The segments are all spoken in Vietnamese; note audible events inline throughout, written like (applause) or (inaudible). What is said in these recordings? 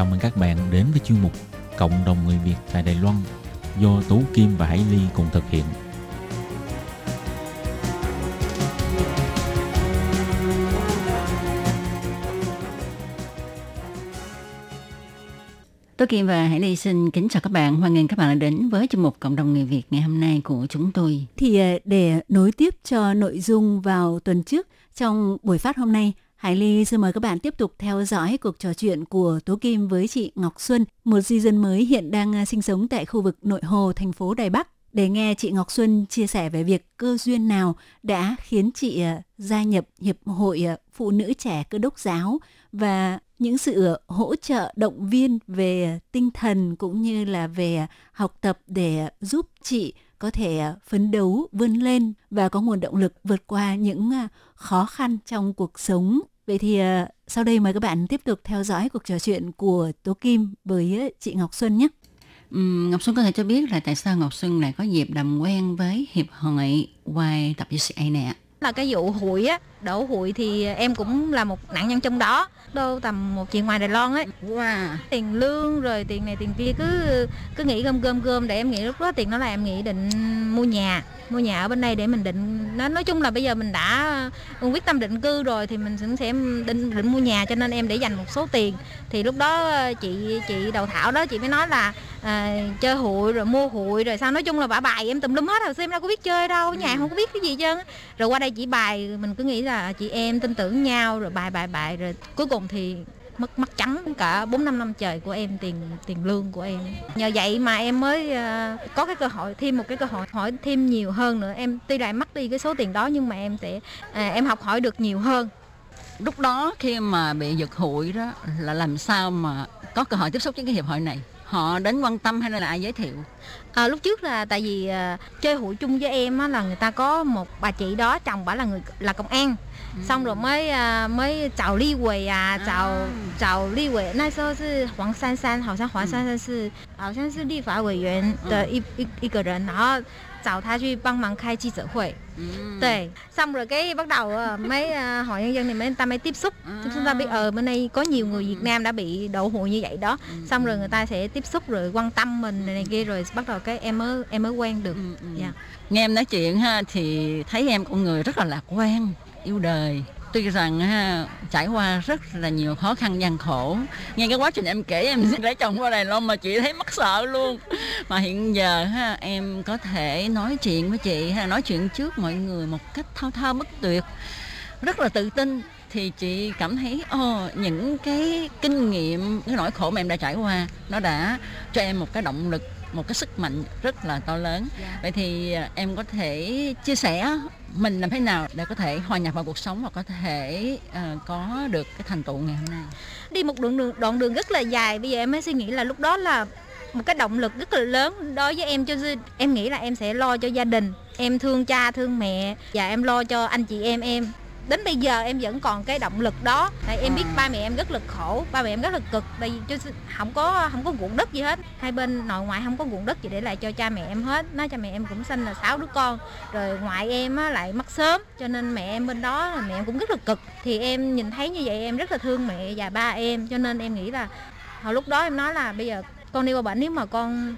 Chào mừng các bạn đến với chuyên mục Cộng đồng người Việt tại Đài Loan do Tú Kim và Hải Ly cùng thực hiện. Tôi Kim và Hải Ly xin kính chào các bạn. Hoan nghênh các bạn đã đến với chương mục Cộng đồng người Việt ngày hôm nay của chúng tôi. Thì ờ, để nối tiếp cho nội dung vào tuần trước trong buổi phát hôm nay, Hải Ly xin mời các bạn tiếp tục theo dõi cuộc trò chuyện của Tố Kim với chị Ngọc Xuân, một di dân mới hiện đang à, sinh sống tại khu vực nội hồ thành phố Đài Bắc để nghe chị Ngọc Xuân chia sẻ về việc cơ duyên nào đã khiến chị à, gia nhập Hiệp hội à, Phụ nữ trẻ cơ đốc giáo và những sự hỗ trợ động viên về tinh thần cũng như là về học tập để giúp chị có thể phấn đấu vươn lên và có nguồn động lực vượt qua những khó khăn trong cuộc sống. Vậy thì à, sau đây mời các bạn tiếp tục theo dõi cuộc trò chuyện của Tố Kim với chị Ngọc Xuân nhé. Ừm, Ngọc Xuân có thể cho biết là tại sao Ngọc Xuân lại có dịp làm quen với Hiệp hội Y tập WCA này ạ? là cái vụ hụi á đổ hụi thì em cũng là một nạn nhân trong đó. Đâu tầm một triệu ngoài Đài Loan ấy. Wow. tiền lương rồi tiền này tiền kia cứ cứ nghĩ gom gom gom để em nghĩ lúc đó tiền đó là em nghĩ định mua nhà mua nhà ở bên đây để mình định nó nói chung là bây giờ mình đã quyết tâm định cư rồi thì mình cũng sẽ định định mua nhà cho nên em để dành một số tiền. Thì lúc đó chị chị đầu thảo đó chị mới nói là à, chơi hụi rồi mua hụi rồi sao. Nói chung là bả bài em tùm lum hết rồi xem đâu có biết chơi đâu nhà không có biết cái gì á. rồi qua đây chỉ bài mình cứ nghĩ là chị em tin tưởng nhau rồi bài bài bài rồi cuối cùng thì mất mất trắng cả 4 năm năm trời của em tiền tiền lương của em. Nhờ vậy mà em mới ờ, có cái cơ hội thêm một cái cơ hội hỏi thêm nhiều hơn nữa. Em tuy lại mất đi cái số tiền đó nhưng mà em sẽ à, em học hỏi được nhiều hơn. Lúc đó khi mà bị giật hụi đó là làm sao mà có cơ hội tiếp xúc với cái hiệp hội này? họ đến quan tâm hay là ai giới thiệu À, lúc trước là tại vì à, chơi hụi chung với em á, là người ta có một bà chị đó chồng bả là người là công an xong rồi mới à, mới chào ly quầy à chào chào ly quầy那时候是黄珊珊好像黄珊珊是好像是立法委员的一一一个人然后 找他去帮忙开记者会 对xong rồi cái bắt đầu à, mấy à, hội nhân dân này mấy người ta mới tiếp xúc tiếp xúc ta biết ờ bên đây có nhiều người Việt Nam đã bị đổ hụi như vậy đó xong rồi người ta sẽ tiếp xúc rồi quan tâm mình này, này kia rồi bắt đầu cái em mới em mới quen được dạ nghe em nói chuyện ha thì thấy em con người rất là lạc quan yêu đời tuy rằng ha trải qua rất là nhiều khó khăn gian khổ nghe cái quá trình em kể em (laughs) lấy chồng qua Đài Loan mà chị thấy mắc sợ luôn. Mà hiện giờ ha em có thể nói chuyện với chị ha nói chuyện trước mọi người một cách thao thao bất tuyệt rất là tự tin. Thì chị cảm thấy ồ, những cái kinh nghiệm cái nỗi khổ mà em đã trải qua nó đã cho em một cái động lực một cái sức mạnh rất là to lớn. Vậy thì à, em có thể chia sẻ mình làm thế nào để có thể hòa nhập vào cuộc sống và có thể à, có được cái thành tựu ngày hôm nay? Đi một đoạn đường đoạn đường rất là dài. Bây giờ em mới suy nghĩ là lúc đó là một cái động lực rất là lớn đối với em. Cho em nghĩ là em sẽ lo cho gia đình em thương cha thương mẹ và em lo cho anh chị em em đến bây giờ em vẫn còn cái động lực đó. Tại em biết ba mẹ em rất là khổ ba mẹ em rất là cực. Tại vì không có không có ruộng đất gì hết. Hai bên nội ngoại không có ruộng đất gì để lại cho cha mẹ em hết. Nói cha mẹ em cũng sinh là sáu đứa con. Rồi ngoại em á, lại mất sớm. Cho nên mẹ em bên đó là mẹ em cũng rất là cực. Thì em nhìn thấy như vậy em rất là thương mẹ và ba em. Cho nên em nghĩ là hồi lúc đó em nói là bây giờ con đi qua bển nếu mà con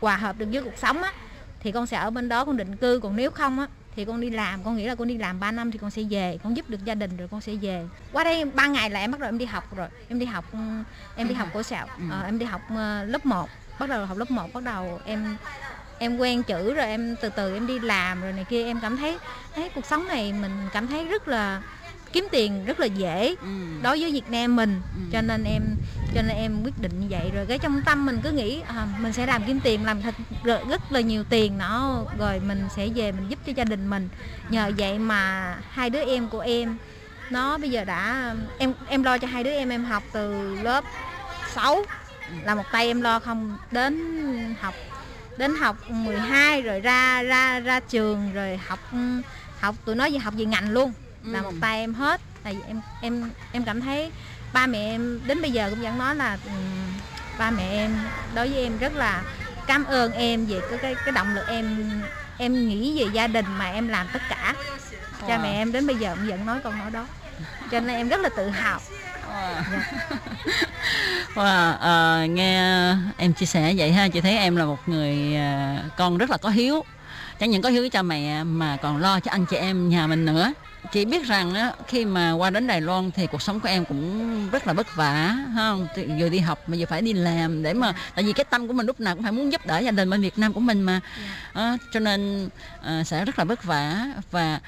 hòa hợp được với cuộc sống á thì con sẽ ở bên đó con định cư. Còn nếu không á thì con đi làm con nghĩ là con đi làm 3 năm thì con sẽ về con giúp được gia đình rồi con sẽ về. Qua đây ba ngày là em bắt đầu em đi học rồi em đi học ừ, em đi học cổ sẹo Ờ, em đi học ờ, lớp 1 bắt đầu học lớp 1 bắt đầu em em quen chữ rồi em từ từ em đi làm rồi này kia em cảm thấy thấy cuộc sống này mình cảm thấy rất là kiếm tiền rất là dễ đối với Việt Nam mình. Cho nên em cho nên em quyết định như vậy rồi. Cái trong tâm mình cứ nghĩ à, mình sẽ làm kiếm tiền làm thật rất là nhiều tiền nó rồi mình sẽ về mình giúp cho gia đình mình. Nhờ vậy mà hai đứa em của em nó bây giờ đã em em lo cho hai đứa em em học từ lớp 6 là một tay em lo không đến học đến học 12 rồi ra ra ra trường rồi học học tụi nó gì học về ngành luôn. Là một tay em hết. Tại vì em em em cảm thấy ba mẹ em đến bây giờ cũng vẫn nói là ừm, ba mẹ em đối với em rất là cảm ơn em về cái cái cái động lực em em nghĩ về gia đình mà em làm tất cả cha Wow. mẹ em đến bây giờ cũng vẫn nói câu nói đó cho nên em rất là tự hào Wow. Wow, (laughs) ờ, nghe em chia sẻ vậy ha, chị thấy em là một người ờ, con rất là có hiếu. Chẳng những có hiếu với cha mẹ mà còn lo cho anh chị em nhà mình nữa. Chị biết rằng á, khi mà qua đến Đài Loan thì cuộc sống của em cũng rất là vất vả, không? Vừa đi học mà vừa phải đi làm để mà tại vì cái tâm của mình lúc nào cũng phải muốn giúp đỡ gia đình bên Việt Nam của mình mà, Ờ, cho nên ờ, sẽ rất là vất vả và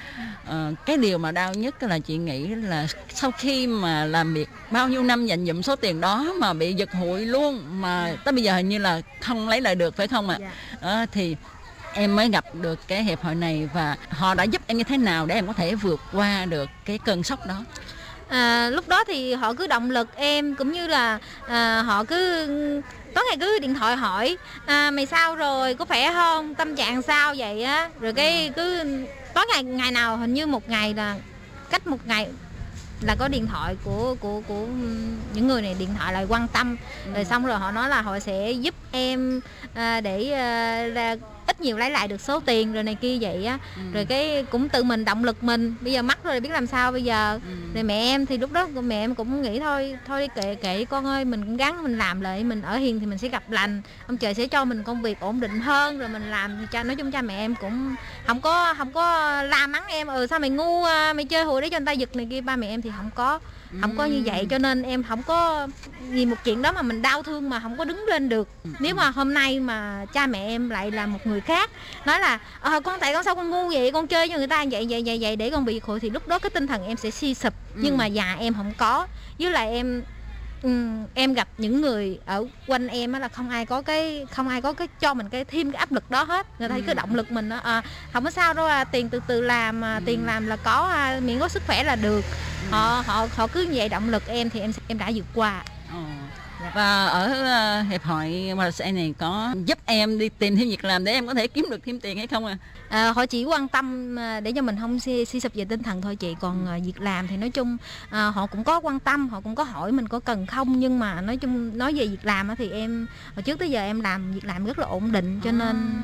ờ, cái điều mà đau nhất là chị nghĩ là sau khi mà làm việc bao nhiêu năm dành dụm số tiền đó mà bị giật hụi luôn mà tới bây giờ hình như là không lấy lại được phải không ạ? Dạ. Ờ, thì em mới gặp được cái hiệp hội này và họ đã giúp em như thế nào để em có thể vượt qua được cái cơn sốc đó? à, lúc đó thì họ cứ động lực em cũng như là à, họ cứ tối ngày cứ điện thoại hỏi à, mày sao rồi? Có khỏe không? Tâm trạng sao vậy á? Rồi cái cứ tối ngày ngày nào hình như một ngày là cách một ngày là có điện thoại của của của những người này điện thoại lại quan tâm. Rồi xong rồi họ nói là họ sẽ giúp em à, để à, ra ít nhiều lấy lại được số tiền rồi này kia vậy á. Rồi cái cũng tự mình động lực mình bây giờ mắc rồi biết làm sao bây giờ. Rồi mẹ em thì lúc đó mẹ em cũng nghĩ thôi thôi đi kệ kệ con ơi mình cũng gắng mình làm lại mình ở hiền thì mình sẽ gặp lành. Ông trời sẽ cho mình công việc ổn định hơn rồi mình làm thì cha nói chung cha mẹ em cũng không có không có la mắng em ừ sao mày ngu à, mày chơi hụi để cho người ta giật này kia. Ba mẹ em thì không có không có như vậy cho nên em không có vì một chuyện đó mà mình đau thương mà không có đứng lên được. Nếu mà hôm nay mà cha mẹ em lại là một người khác nói là ờ con tại con sao con ngu vậy? Con chơi cho người ta vậy vậy vậy vậy để con bị khổ. Thì lúc đó cái tinh thần em sẽ suy sụp. Nhưng mà già em không có. Với lại em ừm, em gặp những người ở quanh em á là không ai có cái không ai có cái cho mình cái thêm cái áp lực đó hết. Người ta cứ động lực mình đó à, không có sao đâu à, tiền từ từ làm à, tiền làm là có à, miễn có sức khỏe là được. Họ họ họ cứ như vậy động lực em thì em em đã vượt qua. Ồ. Và ở ờ, hiệp hội Malaysia này có giúp em đi tìm thêm việc làm để em có thể kiếm được thêm tiền hay không à? À, họ chỉ quan tâm à, để cho mình không suy, suy sụp về tinh thần thôi chị. Còn à, việc làm thì nói chung à, họ cũng có quan tâm họ cũng có hỏi mình có cần không. Nhưng mà nói chung nói về việc làm thì em hồi trước tới giờ em làm việc làm rất là ổn định cho nên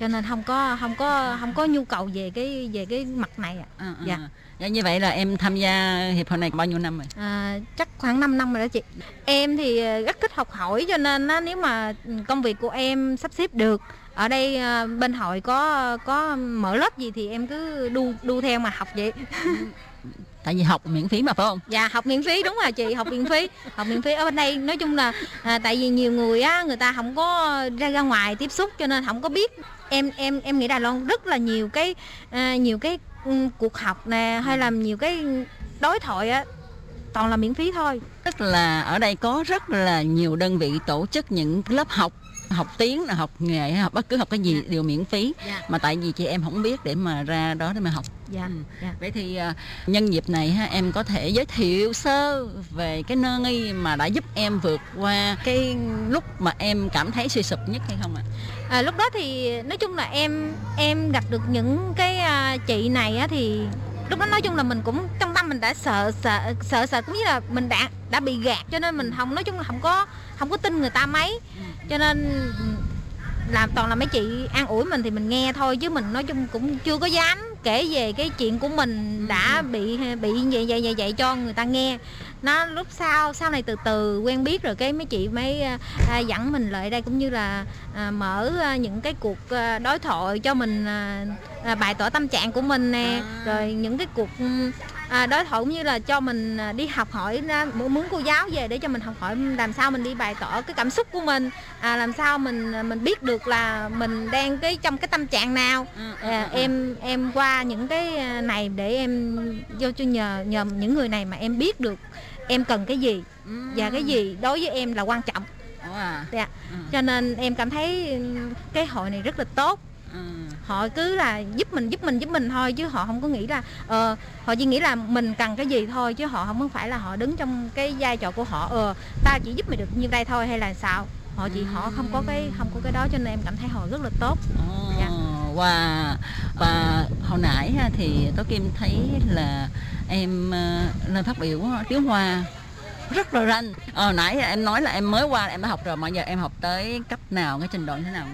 cho nên không có không có không có nhu cầu về cái về cái mặt này ạ À, à. Dạ. Dạ, như vậy là em tham gia hiệp hội này bao nhiêu năm rồi? À, chắc khoảng 5 năm rồi đó chị Em thì à, rất thích học hỏi cho nên á, nếu mà công việc của em sắp xếp được ở đây à, bên hội có có mở lớp gì thì em cứ đu đu theo mà học vậy Tại vì học miễn phí mà phải không? dạ học miễn phí đúng rồi chị học miễn phí. Học miễn phí ở bên đây nói chung là à, tại vì nhiều người á người ta không có ra ra ngoài tiếp xúc cho nên không có biết. Em em em nghĩ Đài Loan rất là nhiều cái à, nhiều cái ừ, cuộc học nè hay là nhiều cái đối thoại á toàn là miễn phí thôi. Tức là ở đây có rất là nhiều đơn vị tổ chức những lớp học học tiếng là học nghề học bất cứ học cái gì đều miễn phí. Dạ. mà tại vì chị em không biết để mà ra đó để mà học. Dạ. Ừ. dạ. Vậy thì à, nhân dịp này ha em có thể giới thiệu sơ về cái nơi mà đã giúp em vượt qua cái lúc mà em cảm thấy suy sụp nhất hay không ạ? À, lúc đó thì nói chung là em em gặp được những cái à, chị này á thì lúc đó nói chung là mình cũng, trong tâm mình đã sợ sợ sợ sợ cũng như là mình đã đã bị gạt, cho nên mình không, nói chung là không có không có tin người ta mấy. Cho nên làm toàn là mấy chị an ủi mình thì mình nghe thôi chứ mình nói chung cũng chưa có dám kể về cái chuyện của mình đã bị bị vậy vậy vậy vậy cho người ta nghe. Nó lúc sau sau này từ từ quen biết rồi cái mấy chị mới à, à, dẫn mình lại đây cũng như là à, mở à, những cái cuộc à, đối thoại cho mình à, à, bày tỏ tâm trạng của mình nè. Rồi những cái cuộc ừm, à, đối cũng như là cho mình à, đi học hỏi muốn cô giáo về để cho mình học hỏi làm sao mình đi bày tỏ cái cảm xúc của mình à, làm sao mình à, mình biết được là mình đang cái trong cái tâm trạng nào à, em em qua những cái à, này để em vô cho nhờ nhờ những người này mà em biết được em cần cái gì Ừ. và cái gì đối với em là quan trọng dạ Ừ. cho nên em cảm thấy ừ, cái hội này rất là tốt Ừ. họ cứ là giúp mình giúp mình giúp mình thôi chứ họ không có nghĩ là ờ họ chỉ nghĩ là mình cần cái gì thôi chứ họ không có phải là họ đứng trong cái vai trò của họ ờ ta chỉ giúp mày được như đây thôi hay là sao họ chỉ họ không có cái không có cái đó cho nên em cảm thấy họ rất là tốt Dạ. Và và hồi nãy thì Tố Kim thấy là em ờ, lên phát biểu tiếng Hoa rất là rành. Ờ, hồi nãy em nói là em mới qua em đã học rồi mà giờ em học tới cấp nào cái trình độ như thế nào?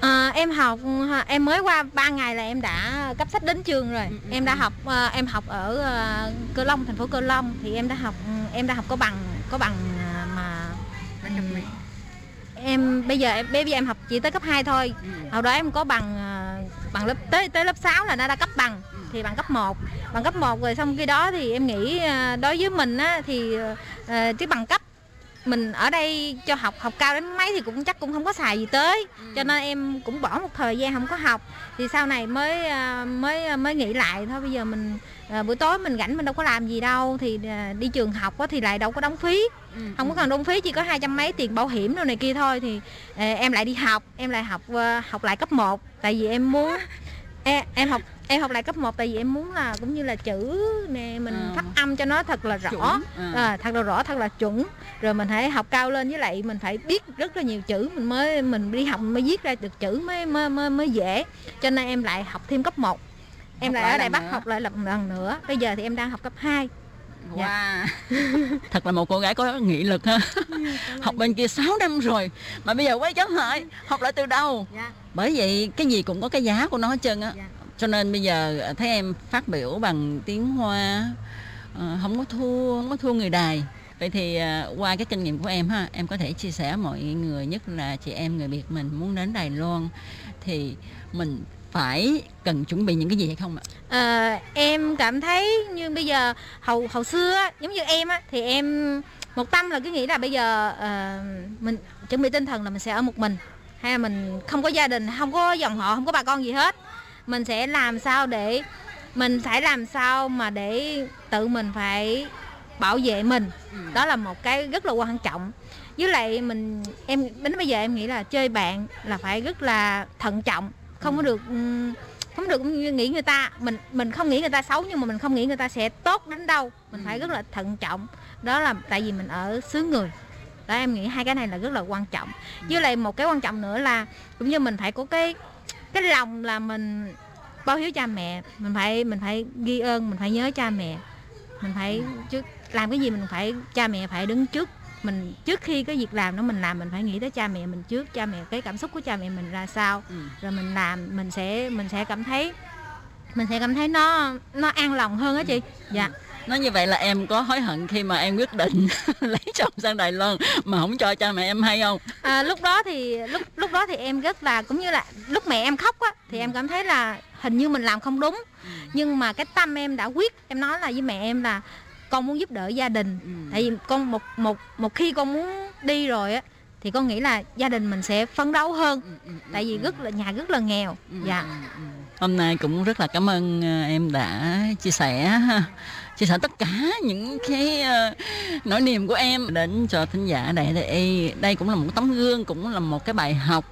À, em học em mới qua 3 ngày là em đã cấp sách đến trường rồi. Ừ, ừ, em đã ừ. học ờ, em học ở ờ, Cơ Long thành phố Cơ Long. Thì em đã học em đã học có bằng có bằng ờ, mà em bây giờ em bây giờ em học chỉ tới cấp 2 thôi. Ừ. hồi đó em có bằng ờ, bằng lớp tới tới lớp 6 là nó đã cấp bằng. Thì bằng cấp 1 bằng cấp 1 rồi xong khi đó thì em nghĩ ờ, đối với mình á thì ờ, cái bằng cấp mình ở đây cho học học cao đến mấy thì cũng chắc cũng không có xài gì tới. Cho nên em cũng bỏ một thời gian không có học. Thì sau này mới à, mới mới nghĩ lại thôi. Bây giờ mình à, buổi tối mình rảnh mình đâu có làm gì đâu. Thì à, đi trường học á thì lại đâu có đóng phí. Không có cần đóng phí chỉ có hai trăm mấy tiền bảo hiểm đồ này kia thôi. Thì à, em lại đi học em lại học à, học lại cấp 1 tại vì em muốn (laughs) em, em học em học lại cấp 1 tại vì em muốn là cũng như là chữ nè mình Ờ. phát âm cho nó thật là rõ Chuẩn. Ờ. à, thật là rõ thật là chuẩn rồi mình phải học cao lên với lại mình phải biết rất là nhiều chữ mình mới mình đi học mới viết ra được chữ mới mới mới, mới dễ cho nên em lại học thêm cấp 1 em Học lại ở Đài Bắc nữa. học lại lần, lần nữa bây giờ thì em đang học cấp 2 Wow. (laughs) Thật là một cô gái có nghị lực ha. (laughs) học bên kia 6 năm rồi mà bây giờ quay trở lại học lại từ đầu. Dạ. Bởi vậy cái gì cũng có cái giá của nó hết trơn á. Dạ. Cho nên bây giờ à, thấy em phát biểu bằng tiếng Hoa ờ, không có thua không có thua người đài. Vậy thì à, qua cái kinh nghiệm của em ha, em có thể chia sẻ mọi người nhất là chị em người Việt mình muốn đến Đài Loan thì mình phải cần chuẩn bị những cái gì hay không ạ? À, em cảm thấy như bây giờ hầu hầu xưa giống như em á thì em một tâm là cứ nghĩ là bây giờ ờ, mình chuẩn bị tinh thần là mình sẽ ở một mình hay là mình không có gia đình không có dòng họ không có bà con gì hết mình sẽ làm sao để mình phải làm sao mà để tự mình phải bảo vệ mình. Đó là một cái rất là quan trọng. Với lại mình em đến bây giờ em nghĩ là chơi bạn là phải rất là thận trọng. Không có được ừm, không được như nghĩ người ta. Mình mình không nghĩ người ta xấu nhưng mà mình không nghĩ người ta sẽ tốt đến đâu. Mình phải rất là thận trọng. Đó là tại vì mình ở xứ người. Đó em nghĩ hai cái này là rất là quan trọng. Với lại một cái quan trọng nữa là cũng như mình phải có cái cái lòng là mình báo hiếu cha mẹ mình phải mình phải ghi ơn mình phải nhớ cha mẹ. Mình phải trước làm cái gì mình phải cha mẹ phải đứng trước mình trước khi cái việc làm đó mình làm mình phải nghĩ tới cha mẹ mình trước cha mẹ cái cảm xúc của cha mẹ mình ra sao. Ừ. rồi mình làm mình sẽ mình sẽ cảm thấy mình sẽ cảm thấy nó nó an lòng hơn á chị. Dạ Nói như vậy là em có hối hận khi mà em quyết định (laughs) lấy chồng sang Đài Loan mà không cho cha mẹ em hay không? à, lúc đó thì lúc lúc đó thì em rất là cũng như là lúc mẹ em khóc á thì em cảm thấy là hình như mình làm không đúng. Nhưng mà cái tâm em đã quyết em nói là với mẹ em là con muốn giúp đỡ gia đình. Tại vì con một một một khi con muốn đi rồi á thì con nghĩ là gia đình mình sẽ phấn đấu hơn. Tại vì rất là nhà rất là nghèo. Dạ Hôm nay cũng rất là cảm ơn ờ, em đã chia sẻ chia sẻ tất cả những cái ờ, nỗi niềm của em đến cho thính giả để đây đây cũng là một tấm gương, cũng là một cái bài học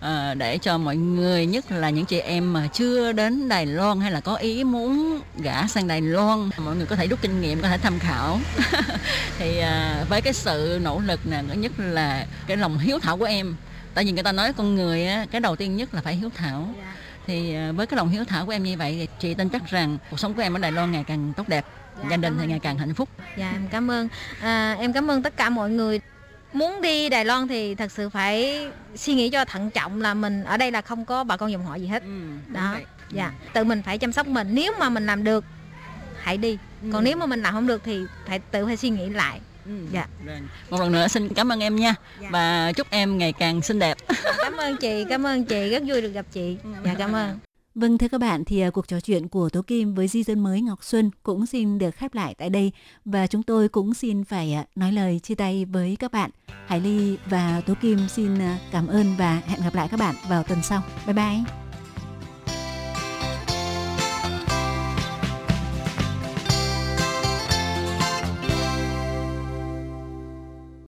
ờ, để cho mọi người, nhất là những chị em mà chưa đến Đài Loan hay là có ý muốn gả sang Đài Loan, mọi người có thể rút kinh nghiệm, có thể tham khảo. (laughs) Thì với cái sự nỗ lực nè nhất là cái lòng hiếu thảo của em. Tại vì người ta nói con người á, cái đầu tiên nhất là phải hiếu thảo. Dạ thì à, với cái lòng hiếu thảo của em như vậy thì chị tin chắc rằng cuộc sống của em ở Đài Loan ngày càng tốt đẹp Dạ, gia đình thì ngày càng hạnh phúc. Dạ em cảm ơn. À, em cảm ơn tất cả mọi người. Muốn đi Đài Loan thì thật sự phải suy nghĩ cho thận trọng là mình ở đây là không có bà con dòng họ gì hết. Đó dạ. Tự mình phải chăm sóc mình. Nếu mà mình làm được hãy đi. Còn nếu mà mình làm không được thì phải tự phải suy nghĩ lại dạ Rồi. một lần nữa xin cảm ơn em nha Dạ. và chúc em ngày càng xinh đẹp cảm ơn chị cảm ơn chị rất vui được gặp chị dạ cảm ơn Vâng thưa các bạn thì à, cuộc trò chuyện của Tố Kim với di dân mới Ngọc Xuân cũng xin được khép lại tại đây và chúng tôi cũng xin phải à, nói lời chia tay với các bạn. Hải Ly và Tố Kim xin à, cảm ơn và hẹn gặp lại các bạn vào tuần sau. Bye bye.